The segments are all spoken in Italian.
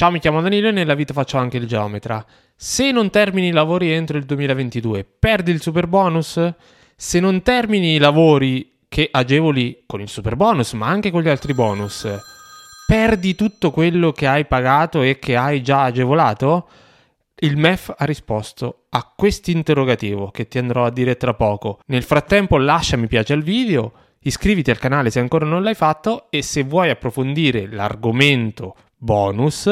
Ciao, mi chiamo Danilo e nella vita faccio anche il geometra. Se non termini i lavori entro il 2022, perdi il super bonus? Se non termini i lavori che agevoli con il super bonus, ma anche con gli altri bonus, perdi tutto quello che hai pagato e che hai già agevolato? Il MEF ha risposto a questo interrogativo che ti andrò a dire tra poco. Nel frattempo lascia mi piace al video, iscriviti al canale se ancora non l'hai fatto e se vuoi approfondire l'argomento bonus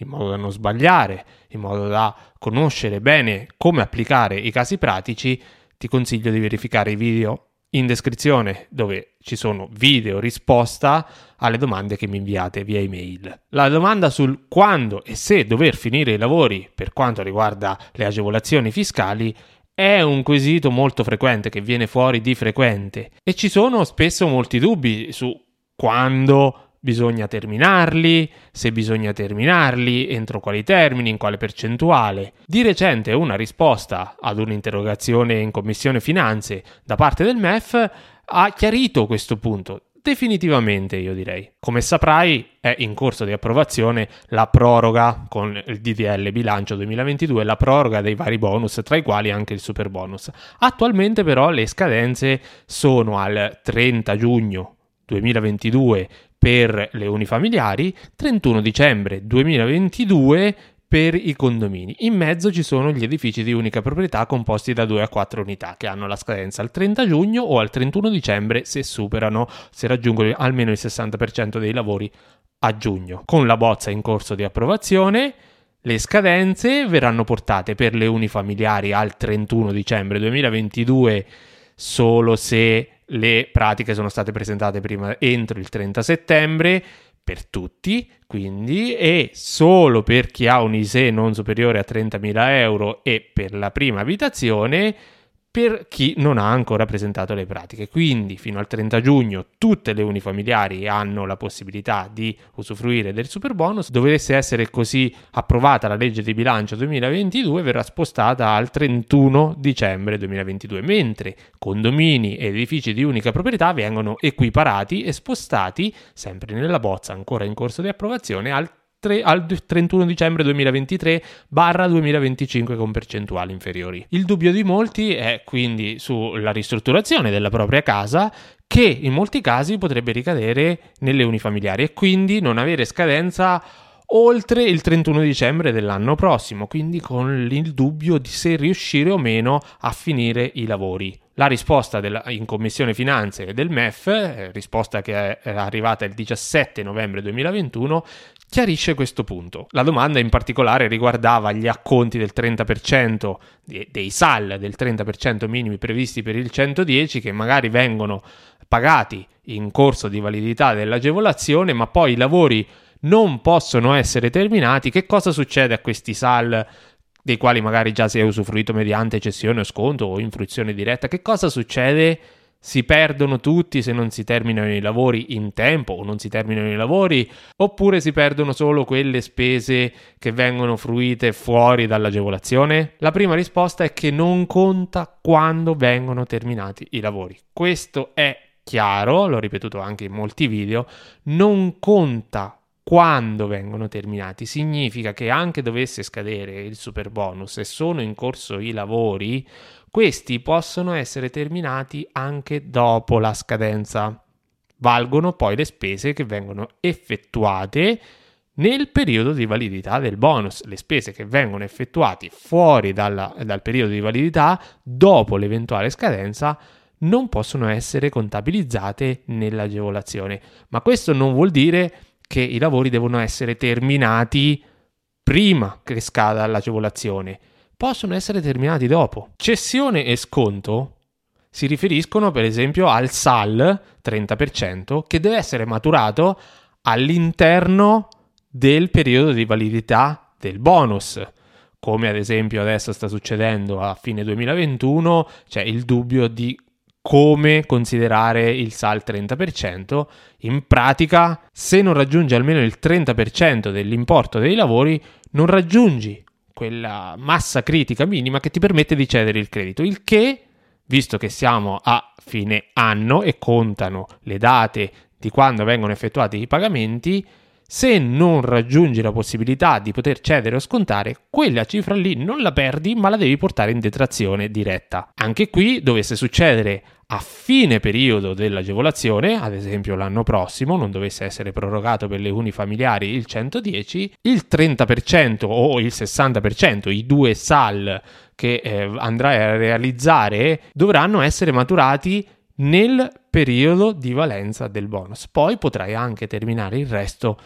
in modo da non sbagliare, in modo da conoscere bene come applicare i casi pratici, ti consiglio di verificare i video in descrizione dove ci sono video risposta alle domande che mi inviate via email. La domanda sul quando e se dover finire i lavori per quanto riguarda le agevolazioni fiscali è un quesito molto frequente che viene fuori di frequente e ci sono spesso molti dubbi su quando bisogna terminarli, se bisogna terminarli, entro quali termini, in quale percentuale. Di recente una risposta ad un'interrogazione in Commissione Finanze da parte del MEF ha chiarito questo punto. Definitivamente, io direi. Come saprai, è in corso di approvazione la proroga con il DDL bilancio 2022, la proroga dei vari bonus, tra i quali anche il super bonus. Attualmente, però, le scadenze sono al 30 giugno 2022 per le unifamiliari, 31 dicembre 2022 per i condomini. In mezzo ci sono gli edifici di unica proprietà composti da 2 a 4 unità che hanno la scadenza al 30 giugno o al 31 dicembre se superano, se raggiungono almeno il 60% dei lavori a giugno. Con la bozza in corso di approvazione, le scadenze verranno portate per le unifamiliari al 31 dicembre 2022 solo se le pratiche sono state presentate prima entro il 30 settembre per tutti, quindi, e solo per chi ha un ISE non superiore a 30.000 euro e per la prima abitazione per chi non ha ancora presentato le pratiche. Quindi fino al 30 giugno tutte le unifamiliari hanno la possibilità di usufruire del super bonus. Dovesse essere così approvata la legge di bilancio 2022 verrà spostata al 31 dicembre 2022, mentre condomini ed edifici di unica proprietà vengono equiparati e spostati sempre nella bozza ancora in corso di approvazione al 3 al 31 dicembre 2023 barra 2025 con percentuali inferiori. Il dubbio di molti è quindi sulla ristrutturazione della propria casa che in molti casi potrebbe ricadere nelle unifamiliari e quindi non avere scadenza oltre il 31 dicembre dell'anno prossimo, quindi con il dubbio di se riuscire o meno a finire i lavori. La risposta della, in Commissione Finanze del MEF, eh, risposta che è arrivata il 17 novembre 2021, chiarisce questo punto. La domanda in particolare riguardava gli acconti del 30%, dei SAL del 30% minimi previsti per il 110 che magari vengono pagati in corso di validità dell'agevolazione, ma poi i lavori non possono essere terminati. Che cosa succede a questi SAL? dei quali magari già si è usufruito mediante cessione o sconto o in fruizione diretta, che cosa succede si perdono tutti se non si terminano i lavori in tempo o non si terminano i lavori, oppure si perdono solo quelle spese che vengono fruite fuori dall'agevolazione? La prima risposta è che non conta quando vengono terminati i lavori. Questo è chiaro, l'ho ripetuto anche in molti video, non conta quando vengono terminati. Significa che anche dovesse scadere il super bonus e sono in corso i lavori, questi possono essere terminati anche dopo la scadenza. Valgono poi le spese che vengono effettuate nel periodo di validità del bonus. Le spese che vengono effettuate fuori dalla, dal periodo di validità, dopo l'eventuale scadenza, non possono essere contabilizzate nell'agevolazione. Ma questo non vuol dire che i lavori devono essere terminati prima che scada l'agevolazione possono essere terminati dopo. Cessione e sconto si riferiscono per esempio al SAL 30% che deve essere maturato all'interno del periodo di validità del bonus. Come ad esempio adesso sta succedendo a fine 2021, c'è il dubbio di come considerare il SAL 30%. In pratica, se non raggiungi almeno il 30% dell'importo dei lavori, non raggiungi quella massa critica minima che ti permette di cedere il credito, il che, visto che siamo a fine anno e contano le date di quando vengono effettuati i pagamenti, Se non raggiungi la possibilità di poter cedere o scontare, quella cifra lì non la perdi, ma la devi portare in detrazione diretta. Anche qui dovesse succedere a fine periodo dell'agevolazione, ad esempio l'anno prossimo, non dovesse essere prorogato per le unifamiliari il 110, il 30% o il 60%, i due SAL che eh, andrai a realizzare, dovranno essere maturati nel periodo di valenza del bonus. Poi potrai anche terminare il resto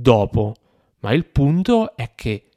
dopo, ma il punto è che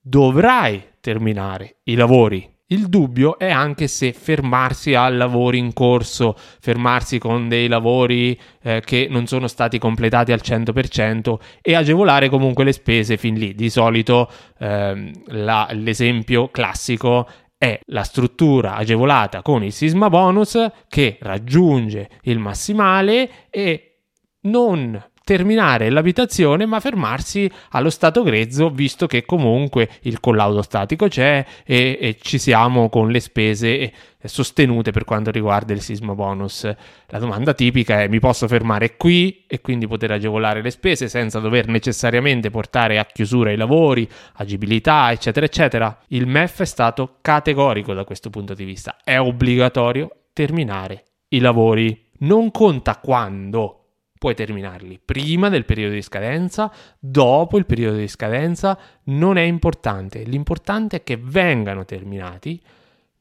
dovrai terminare i lavori il dubbio è anche se fermarsi a lavori in corso, fermarsi con dei lavori eh, che non sono stati completati al 100% e agevolare comunque le spese fin lì. Di solito ehm, la, l'esempio classico è la struttura agevolata con il sisma bonus che raggiunge il massimale e non terminare l'abitazione ma fermarsi allo stato grezzo visto che comunque il collaudo statico c'è e, e ci siamo con le spese sostenute per quanto riguarda il sisma bonus. La domanda tipica è mi posso fermare qui e quindi poter agevolare le spese senza dover necessariamente portare a chiusura i lavori, agibilità, eccetera, eccetera. Il MEF è stato categorico da questo punto di vista. È obbligatorio terminare i lavori. Non conta quando puoi terminarli prima del periodo di scadenza, dopo il periodo di scadenza, non è importante. L'importante è che vengano terminati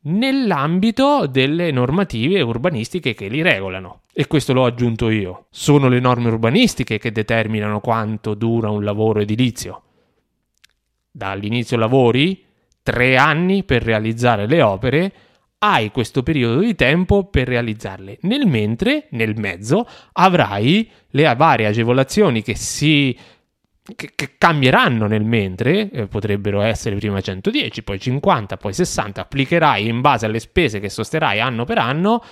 nell'ambito delle normative urbanistiche che li regolano. E questo l'ho aggiunto io. Sono le norme urbanistiche che determinano quanto dura un lavoro edilizio. Dall'inizio lavori, tre anni per realizzare le opere, hai questo periodo di tempo per realizzarle. Nel mentre, nel mezzo, avrai le varie agevolazioni che si che, che cambieranno nel mentre, eh, potrebbero essere prima 110, poi 50, poi 60, applicherai in base alle spese che sosterai anno per anno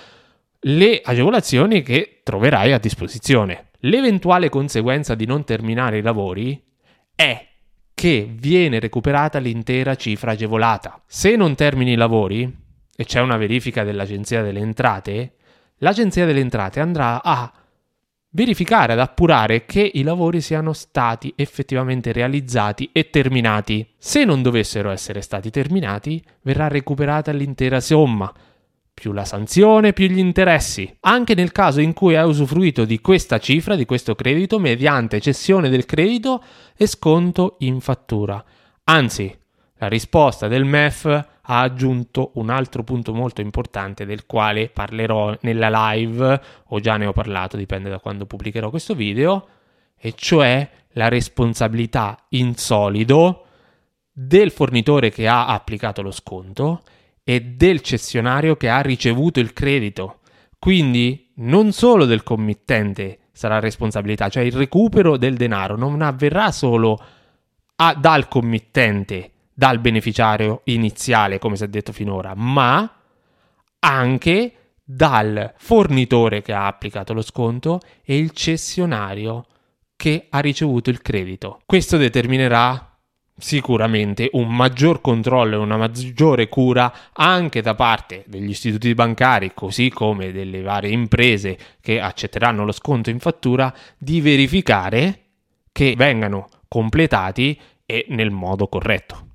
le agevolazioni che troverai a disposizione. L'eventuale conseguenza di non terminare i lavori è che viene recuperata l'intera cifra agevolata. Se non termini i lavori, e c'è una verifica dell'Agenzia delle Entrate, l'Agenzia delle Entrate andrà a verificare, ad appurare che i lavori siano stati effettivamente realizzati e terminati. Se non dovessero essere stati terminati, verrà recuperata l'intera somma, più la sanzione, più gli interessi, anche nel caso in cui hai usufruito di questa cifra, di questo credito, mediante cessione del credito e sconto in fattura. Anzi, la risposta del MEF ha aggiunto un altro punto molto importante del quale parlerò nella live, o già ne ho parlato, dipende da quando pubblicherò questo video, e cioè la responsabilità in solido del fornitore che ha applicato lo sconto e del cessionario che ha ricevuto il credito. Quindi non solo del committente sarà responsabilità, cioè il recupero del denaro non avverrà solo a, dal committente dal beneficiario iniziale, come si è detto finora, ma anche dal fornitore che ha applicato lo sconto e il cessionario che ha ricevuto il credito. Questo determinerà sicuramente un maggior controllo e una maggiore cura anche da parte degli istituti bancari, così come delle varie imprese che accetteranno lo sconto in fattura, di verificare che vengano completati e nel modo corretto.